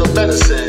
of medicine.